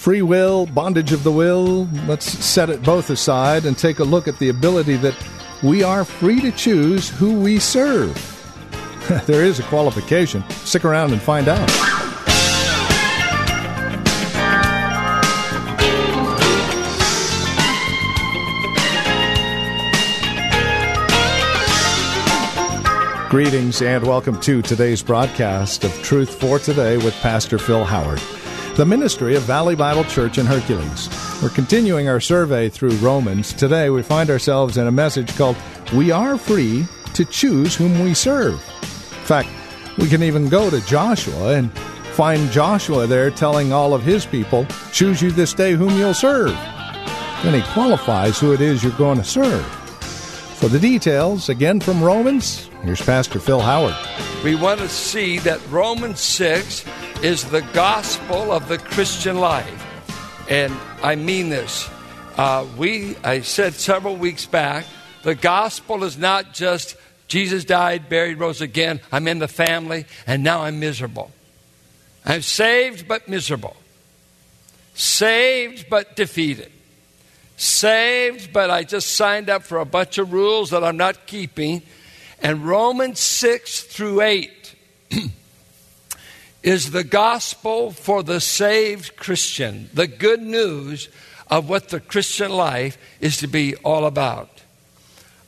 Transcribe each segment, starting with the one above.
Free will, bondage of the will, let's set it both aside and take a look at the ability that we are free to choose who we serve. there is a qualification. Stick around and find out. Greetings and welcome to today's broadcast of Truth for Today with Pastor Phil Howard, the ministry of Valley Bible Church in Hercules. We're continuing our survey through Romans. Today we find ourselves in a message called We Are Free to Choose Whom We Serve. In fact, we can even go to Joshua and find Joshua there telling all of his people, Choose you this day whom you'll serve. Then he qualifies who it is you're going to serve. For the details, again from Romans, here's Pastor Phil Howard. We want to see that Romans 6 is the gospel of the Christian life. And I mean this. Uh, we, I said several weeks back, the gospel is not just Jesus died, buried, rose again, I'm in the family, and now I'm miserable. I'm saved but miserable. Saved but defeated saved, but I just signed up for a bunch of rules that I'm not keeping. And Romans 6 through 8 is the gospel for the saved Christian, the good news of what the Christian life is to be all about.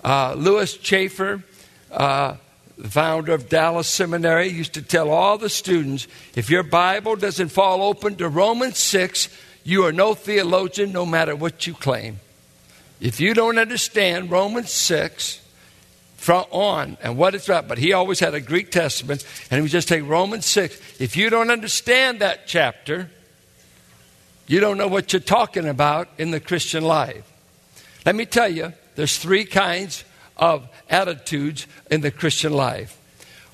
Uh, Lewis Chafer, uh, the founder of Dallas Seminary, used to tell all the students if your Bible doesn't fall open to Romans 6, you are no theologian, no matter what you claim. If you don't understand Romans 6 from on and what it's about, but he always had a Greek Testament, and he would just take Romans 6. If you don't understand that chapter, you don't know what you're talking about in the Christian life. Let me tell you, there's three kinds of attitudes in the Christian life.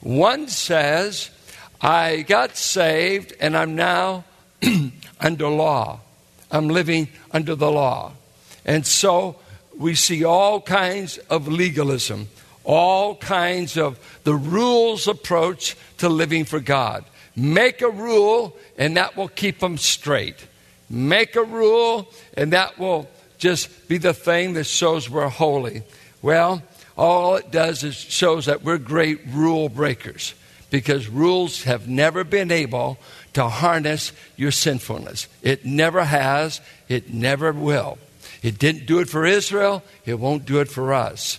One says, I got saved and I'm now under law. I'm living under the law. And so we see all kinds of legalism, all kinds of the rules approach to living for God. Make a rule, and that will keep them straight. Make a rule, and that will just be the thing that shows we're holy. Well, all it does is shows that we're great rule breakers because rules have never been able to harness your sinfulness. It never has, it never will. It didn't do it for Israel, it won't do it for us.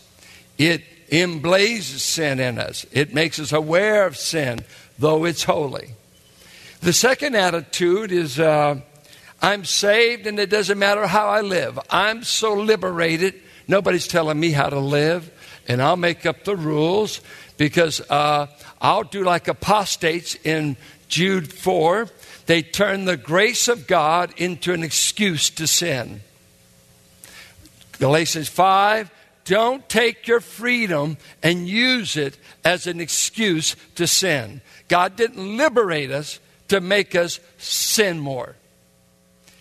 It emblazes sin in us, it makes us aware of sin, though it's holy. The second attitude is uh, I'm saved and it doesn't matter how I live. I'm so liberated, nobody's telling me how to live, and I'll make up the rules because uh, I'll do like apostates in Jude 4, they turn the grace of God into an excuse to sin. Galatians 5, don't take your freedom and use it as an excuse to sin. God didn't liberate us to make us sin more.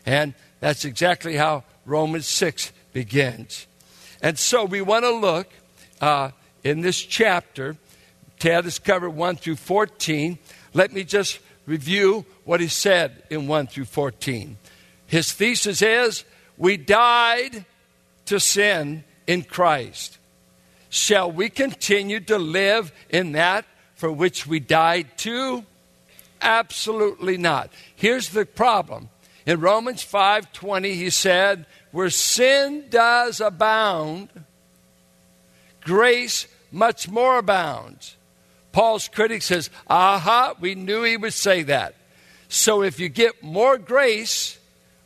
And that's exactly how Romans 6 begins. And so we want to look uh, in this chapter. Ted has covered 1 through 14. Let me just review what he said in 1 through 14. His thesis is We died to sin in Christ. Shall we continue to live in that for which we died to? Absolutely not. Here's the problem. In Romans 5:20 he said, "Where sin does abound, grace much more abounds." Paul's critic says, aha, we knew he would say that. So if you get more grace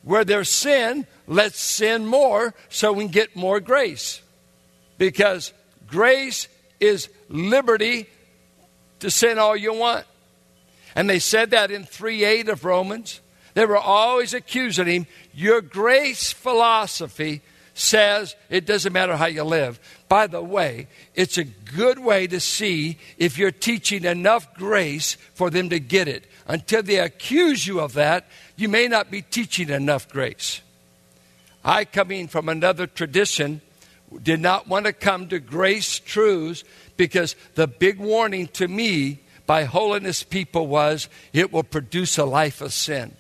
where there's sin, let's sin more so we can get more grace. Because grace is liberty to sin all you want. And they said that in 3 8 of Romans. They were always accusing him. Your grace philosophy says it doesn't matter how you live. By the way, it's a good way to see if you're teaching enough grace for them to get it. Until they accuse you of that, you may not be teaching enough grace. I, coming from another tradition, did not want to come to grace truths because the big warning to me by holiness people was it will produce a life of sin.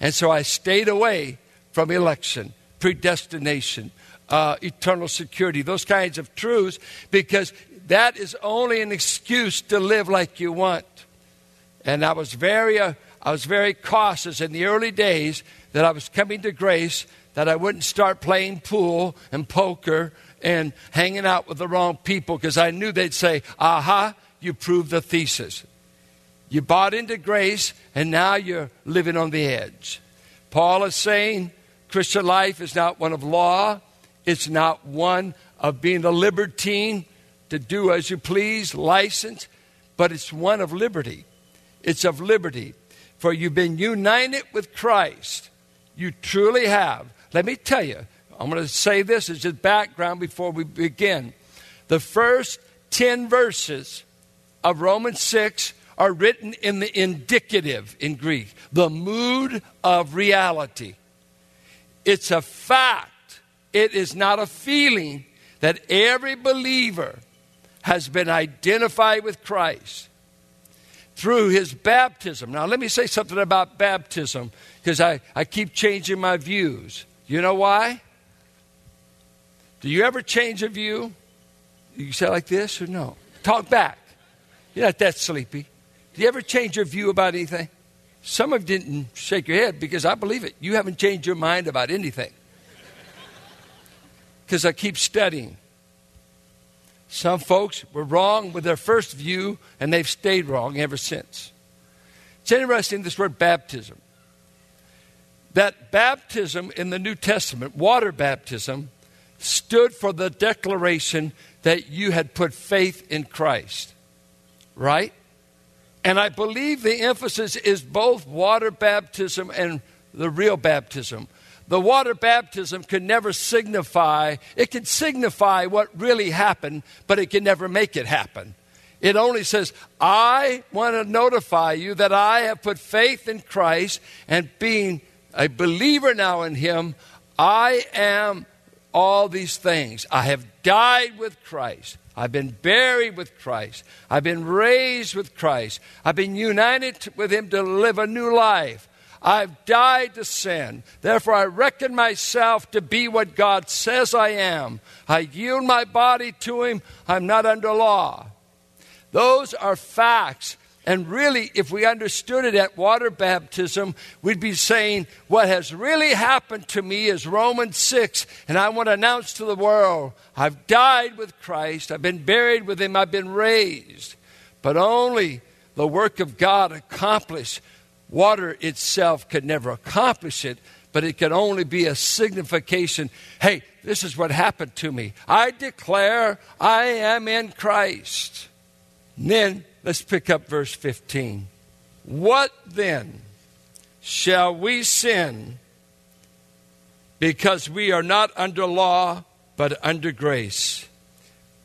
And so I stayed away from election, predestination, uh, eternal security, those kinds of truths, because that is only an excuse to live like you want. And I was very, uh, I was very cautious in the early days that I was coming to grace that I wouldn't start playing pool and poker and hanging out with the wrong people because I knew they'd say, aha, you proved the thesis. You bought into grace and now you're living on the edge. Paul is saying Christian life is not one of law, it's not one of being a libertine to do as you please, license, but it's one of liberty. It's of liberty. For you've been united with Christ. You truly have. Let me tell you, I'm going to say this as just background before we begin. The first 10 verses of Romans 6 are written in the indicative in Greek, the mood of reality. It's a fact, it is not a feeling that every believer has been identified with Christ through his baptism. Now, let me say something about baptism because I, I keep changing my views. You know why? Do you ever change a view? You say like this or no? Talk back. You're not that sleepy. Do you ever change your view about anything? Some of you didn't shake your head because I believe it. You haven't changed your mind about anything. Because I keep studying. Some folks were wrong with their first view and they've stayed wrong ever since. It's interesting, this word baptism that baptism in the New Testament, water baptism, stood for the declaration that you had put faith in Christ. Right? And I believe the emphasis is both water baptism and the real baptism. The water baptism can never signify, it can signify what really happened, but it can never make it happen. It only says, I want to notify you that I have put faith in Christ and being a believer now in Him, I am all these things. I have died with Christ. I've been buried with Christ. I've been raised with Christ. I've been united with Him to live a new life. I've died to sin. Therefore, I reckon myself to be what God says I am. I yield my body to Him. I'm not under law. Those are facts and really, if we understood it at water baptism, we'd be saying, What has really happened to me is Romans 6, and I want to announce to the world, I've died with Christ, I've been buried with Him, I've been raised. But only the work of God accomplished. Water itself could never accomplish it, but it can only be a signification hey, this is what happened to me. I declare I am in Christ. And then Let's pick up verse 15. What then shall we sin because we are not under law but under grace?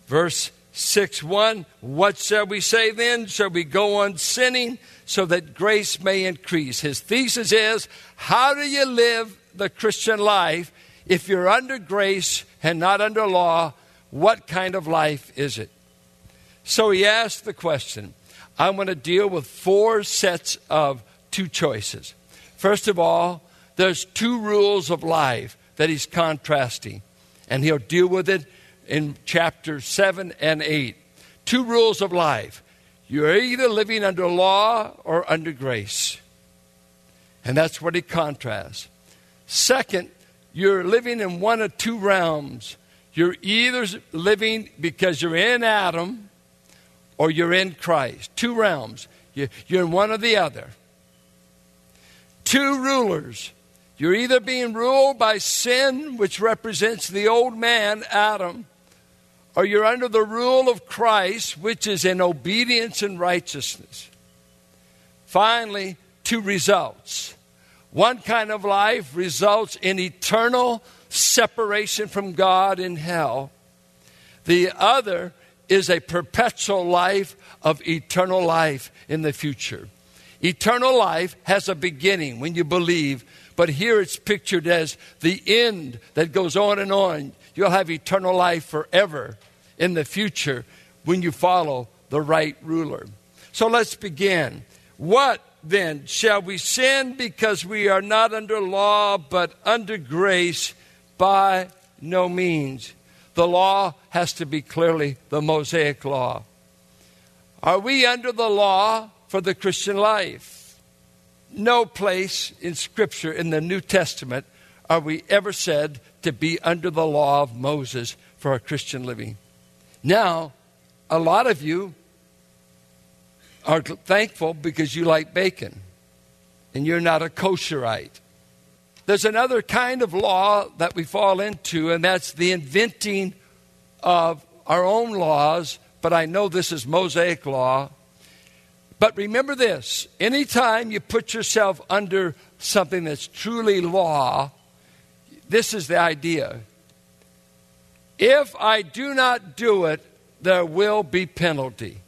Verse 6 1 What shall we say then? Shall we go on sinning so that grace may increase? His thesis is how do you live the Christian life if you're under grace and not under law? What kind of life is it? So he asked the question I'm going to deal with four sets of two choices. First of all, there's two rules of life that he's contrasting, and he'll deal with it in chapters 7 and 8. Two rules of life. You're either living under law or under grace. And that's what he contrasts. Second, you're living in one of two realms. You're either living because you're in Adam or you're in Christ. Two realms. You're in one or the other. Two rulers. You're either being ruled by sin, which represents the old man, Adam, or you're under the rule of Christ, which is in obedience and righteousness. Finally, two results. One kind of life results in eternal separation from God in hell. The other is a perpetual life of eternal life in the future. Eternal life has a beginning when you believe, but here it's pictured as the end that goes on and on. You'll have eternal life forever in the future when you follow the right ruler. So let's begin. What then? Shall we sin because we are not under law but under grace? By no means. The law has to be clearly the Mosaic law. Are we under the law for the Christian life? No place in Scripture in the New Testament are we ever said to be under the law of Moses for our Christian living. Now, a lot of you are thankful because you like bacon and you're not a kosherite. There's another kind of law that we fall into, and that's the inventing of our own laws, but I know this is Mosaic law. But remember this anytime you put yourself under something that's truly law, this is the idea. If I do not do it, there will be penalty.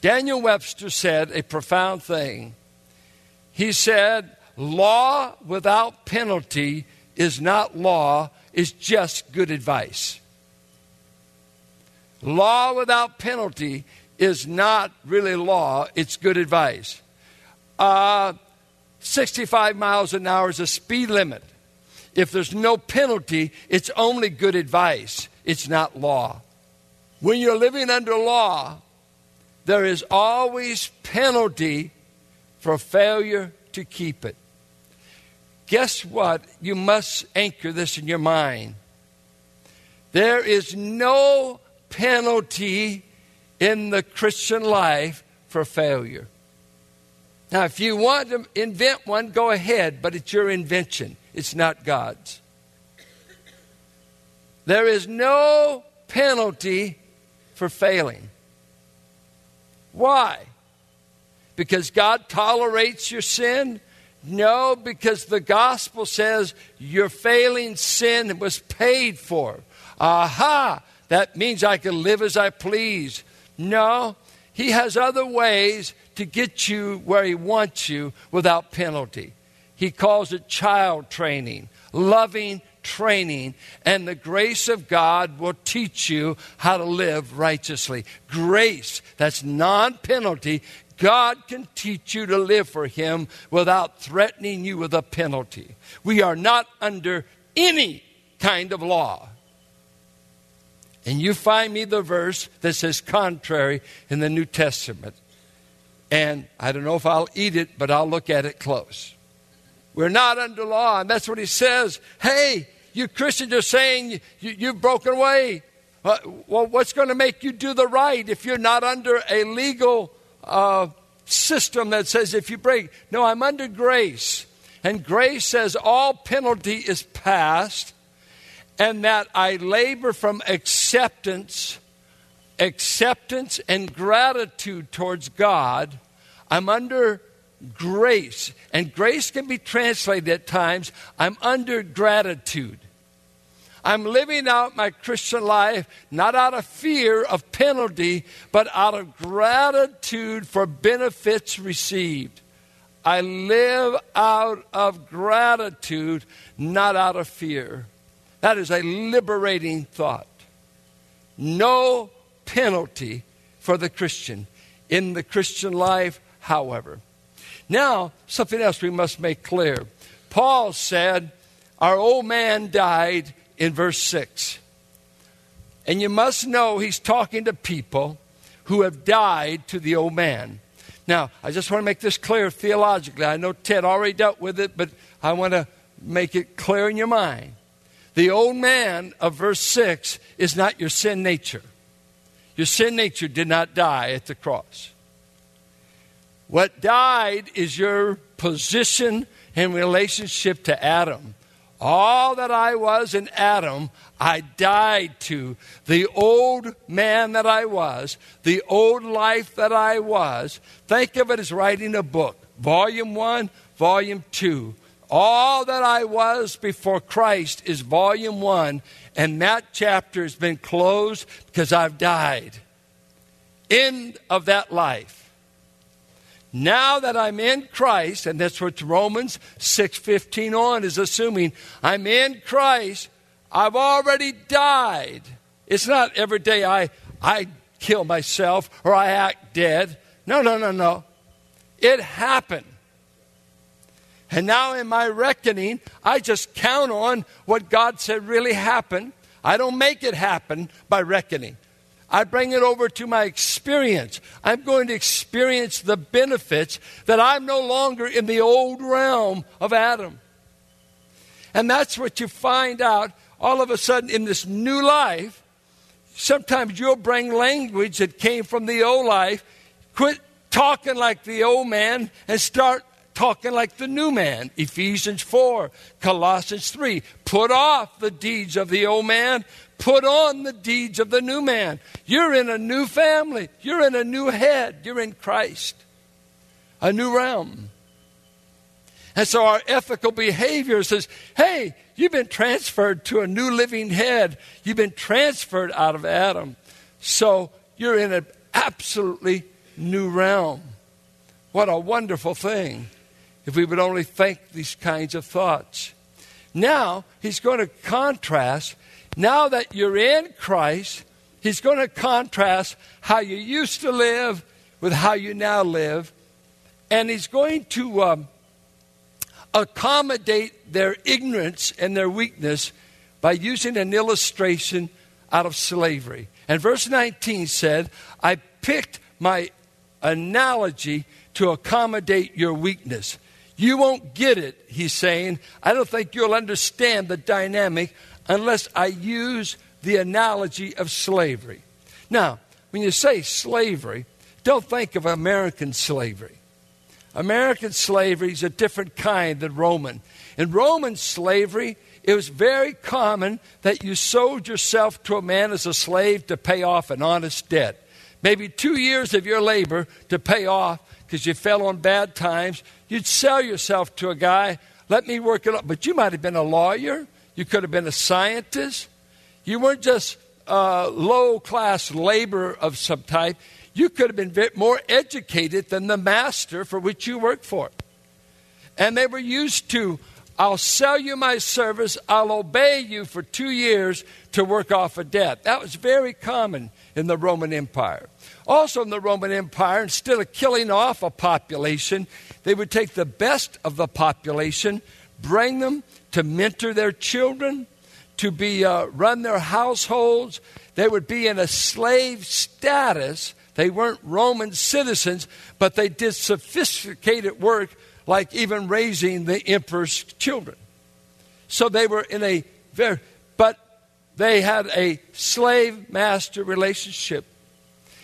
Daniel Webster said a profound thing. He said, Law without penalty is not law, is just good advice. Law without penalty is not really law, it's good advice. Uh, 65 miles an hour is a speed limit. If there's no penalty, it's only good advice, it's not law. When you're living under law, there is always penalty for failure to keep it. Guess what? You must anchor this in your mind. There is no penalty in the Christian life for failure. Now, if you want to invent one, go ahead, but it's your invention, it's not God's. There is no penalty for failing. Why? Because God tolerates your sin? No, because the gospel says your failing sin was paid for. Aha! That means I can live as I please. No, He has other ways to get you where He wants you without penalty. He calls it child training, loving training, and the grace of God will teach you how to live righteously. Grace, that's non penalty. God can teach you to live for Him without threatening you with a penalty. We are not under any kind of law. And you find me the verse that says contrary in the New Testament. And I don't know if I'll eat it, but I'll look at it close. We're not under law. And that's what he says. Hey, you Christians are saying you, have broken away. Uh, well, what's going to make you do the right if you're not under a legal uh, system that says if you break? No, I'm under grace. And grace says all penalty is past and that I labor from acceptance, acceptance and gratitude towards God. I'm under grace. And grace can be translated at times I'm under gratitude. I'm living out my Christian life not out of fear of penalty, but out of gratitude for benefits received. I live out of gratitude, not out of fear. That is a liberating thought. No penalty for the Christian in the Christian life, however. Now, something else we must make clear. Paul said, Our old man died in verse 6. And you must know he's talking to people who have died to the old man. Now, I just want to make this clear theologically. I know Ted already dealt with it, but I want to make it clear in your mind. The old man of verse 6 is not your sin nature. Your sin nature did not die at the cross. What died is your position in relationship to Adam. All that I was in Adam, I died to. The old man that I was, the old life that I was. Think of it as writing a book. Volume 1, volume 2. All that I was before Christ is volume 1, and that chapter has been closed because I've died. End of that life. Now that I'm in Christ, and that's what Romans 6:15 on is assuming, I'm in Christ, I've already died. It's not every day I I kill myself or I act dead. No, no, no, no. It happened. And now in my reckoning, I just count on what God said really happened. I don't make it happen by reckoning. I bring it over to my experience. I'm going to experience the benefits that I'm no longer in the old realm of Adam. And that's what you find out all of a sudden in this new life. Sometimes you'll bring language that came from the old life, quit talking like the old man, and start talking like the new man. Ephesians 4, Colossians 3. Put off the deeds of the old man, put on the deeds of the new man. You're in a new family, you're in a new head, you're in Christ, a new realm. And so our ethical behavior says, hey, you've been transferred to a new living head. You've been transferred out of Adam. So you're in an absolutely new realm. What a wonderful thing if we would only think these kinds of thoughts. Now, he's going to contrast, now that you're in Christ, he's going to contrast how you used to live with how you now live. And he's going to um, accommodate their ignorance and their weakness by using an illustration out of slavery. And verse 19 said, I picked my analogy to accommodate your weakness. You won't get it, he's saying. I don't think you'll understand the dynamic unless I use the analogy of slavery. Now, when you say slavery, don't think of American slavery. American slavery is a different kind than Roman. In Roman slavery, it was very common that you sold yourself to a man as a slave to pay off an honest debt. Maybe two years of your labor to pay off because you fell on bad times. You'd sell yourself to a guy, let me work it up. But you might have been a lawyer, you could have been a scientist. You weren't just uh, low class labor of some type. You could have been more educated than the master for which you worked for. And they were used to I'll sell you my service, I'll obey you for two years to work off a debt. That was very common in the Roman Empire. Also, in the Roman Empire, instead of killing off a population, they would take the best of the population, bring them to mentor their children, to be uh, run their households. They would be in a slave status. They weren't Roman citizens, but they did sophisticated work, like even raising the emperor's children. So they were in a very, but they had a slave master relationship.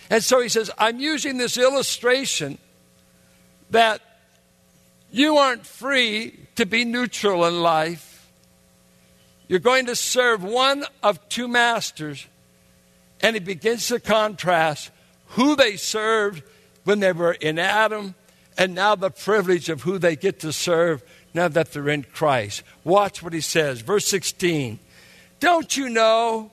And so he says, I'm using this illustration that you aren't free to be neutral in life. You're going to serve one of two masters. And he begins to contrast who they served when they were in Adam and now the privilege of who they get to serve now that they're in Christ. Watch what he says. Verse 16. Don't you know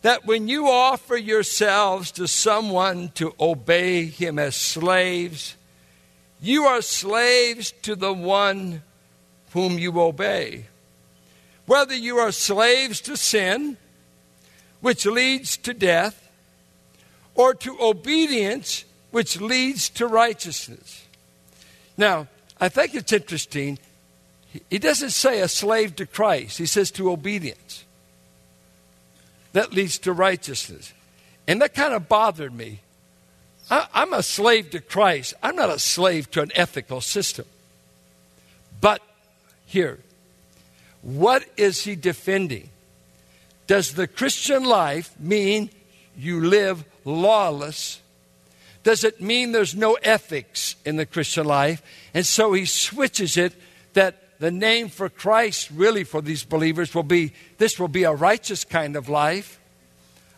that when you offer yourselves to someone to obey him as slaves, you are slaves to the one whom you obey. Whether you are slaves to sin, which leads to death, or to obedience, which leads to righteousness. Now, I think it's interesting. He doesn't say a slave to Christ, he says to obedience that leads to righteousness. And that kind of bothered me. I, am a slave to Christ, I'm not a slave to an ethical system. But here, what is he defending? Does the Christian life mean you live lawless? Does it mean there's no ethics in the Christian life? And so he switches it that the name for Christ, really, for these believers will be this will be a righteous kind of life,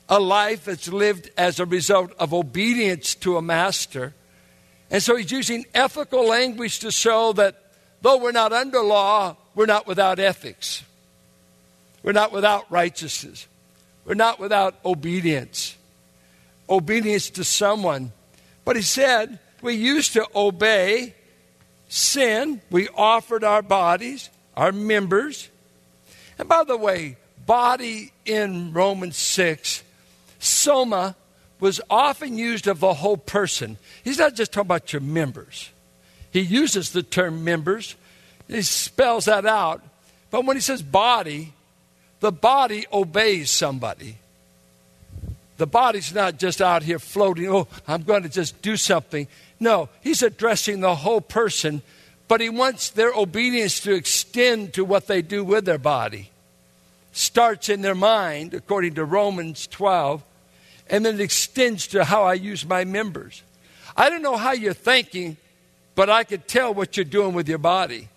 a life that's lived as a result of obedience to a master. And so he's using ethical language to show that though we're not under law, we're not without ethics. We're not without righteousness. We're not without obedience. Obedience to someone. But he said, we used to obey sin. We offered our bodies, our members. And by the way, body in Romans 6, soma was often used of the whole person. He's not just talking about your members. He uses the term members, he spells that out. But when he says body, the body obeys somebody. The body's not just out here floating, oh, I'm going to just do something. No, he's addressing the whole person, but he wants their obedience to extend to what they do with their body. Starts in their mind, according to Romans 12, and then it extends to how I use my members. I don't know how you're thinking, but I could tell what you're doing with your body.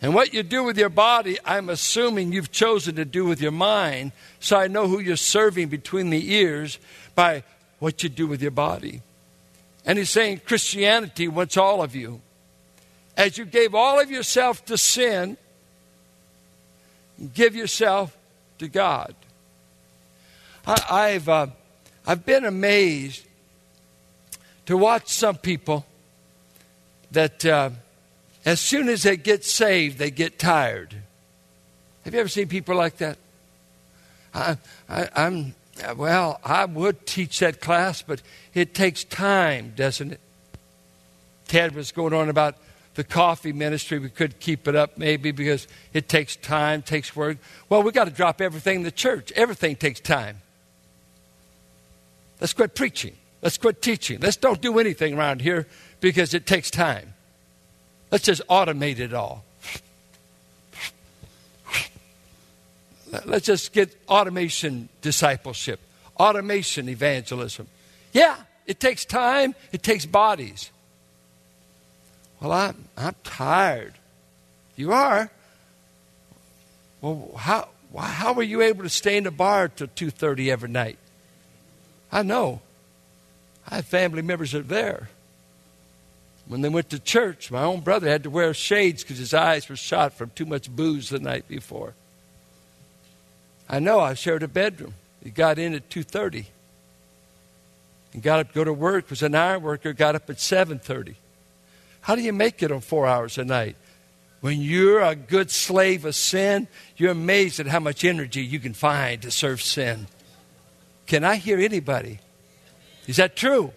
And what you do with your body, I'm assuming you've chosen to do with your mind, so I know who you're serving between the ears by what you do with your body. And he's saying Christianity wants all of you. As you gave all of yourself to sin, give yourself to God. I, have uh, I've been amazed to watch some people that uh, as soon as they get saved, they get tired. Have you ever seen people like that? I, I, I'm well. I would teach that class, but it takes time, doesn't it? Ted was going on about the coffee ministry. We could keep it up maybe because it takes time, takes work. Well, we got to drop everything in the church. Everything takes time. Let's quit preaching. Let's quit teaching. Let's don't do anything around here because it takes time. Let's just automate it all. Let's just get automation discipleship, automation evangelism. Yeah, it takes time, it takes bodies. Well, I'm, I'm tired. You are? Well, how, how were you able to stay in the bar till 2.30 every night? I know. I had family members that are there. When they went to church, my own brother had to wear shades because his eyes were shot from too much booze the night before. I know I shared a bedroom. He got in at 2.30. He got up to go to work, was an iron worker, got up at 7.30. How do you make it on four hours a night? When you're a good slave of sin, you're amazed at how much energy you can find to serve sin. Can I hear anybody? Is that true?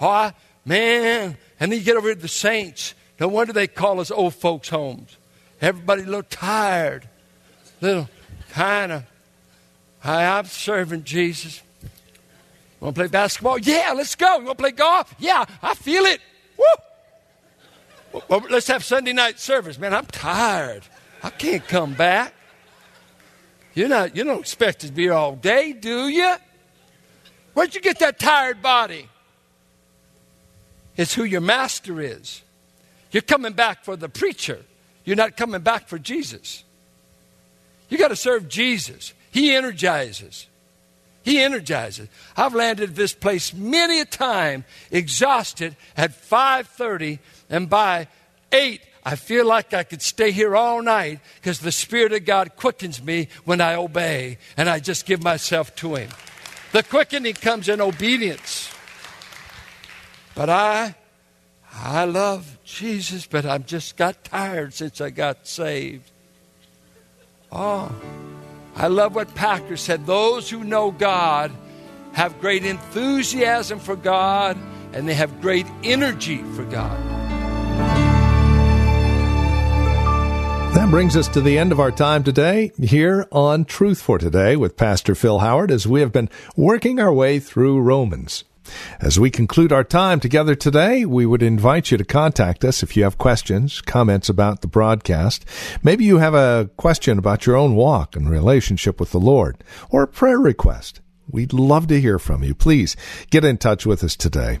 Oh, man. And then you get over to the saints. No wonder they call us old folks' homes. Everybody a little tired, little kind of. I'm serving Jesus. Want to play basketball? Yeah, let's go. You want to play golf? Yeah, I feel it. Woo! Well, let's have Sunday night service. Man, I'm tired. I can't come back. You're not, you don't expect to be here all day, do you? Where'd you get that tired body? It's who your master is. You're coming back for the preacher. You're not coming back for Jesus. You got to serve Jesus. He energizes. He energizes. I've landed this place many a time, exhausted at 5:30, and by 8 I feel like I could stay here all night because the Spirit of God quickens me when I obey and I just give myself to Him. The quickening comes in obedience. But I, I love Jesus, but I've just got tired since I got saved. Oh, I love what Packer said. Those who know God have great enthusiasm for God and they have great energy for God. That brings us to the end of our time today here on Truth for Today with Pastor Phil Howard as we have been working our way through Romans. As we conclude our time together today, we would invite you to contact us if you have questions, comments about the broadcast. Maybe you have a question about your own walk and relationship with the Lord, or a prayer request. We'd love to hear from you. Please get in touch with us today.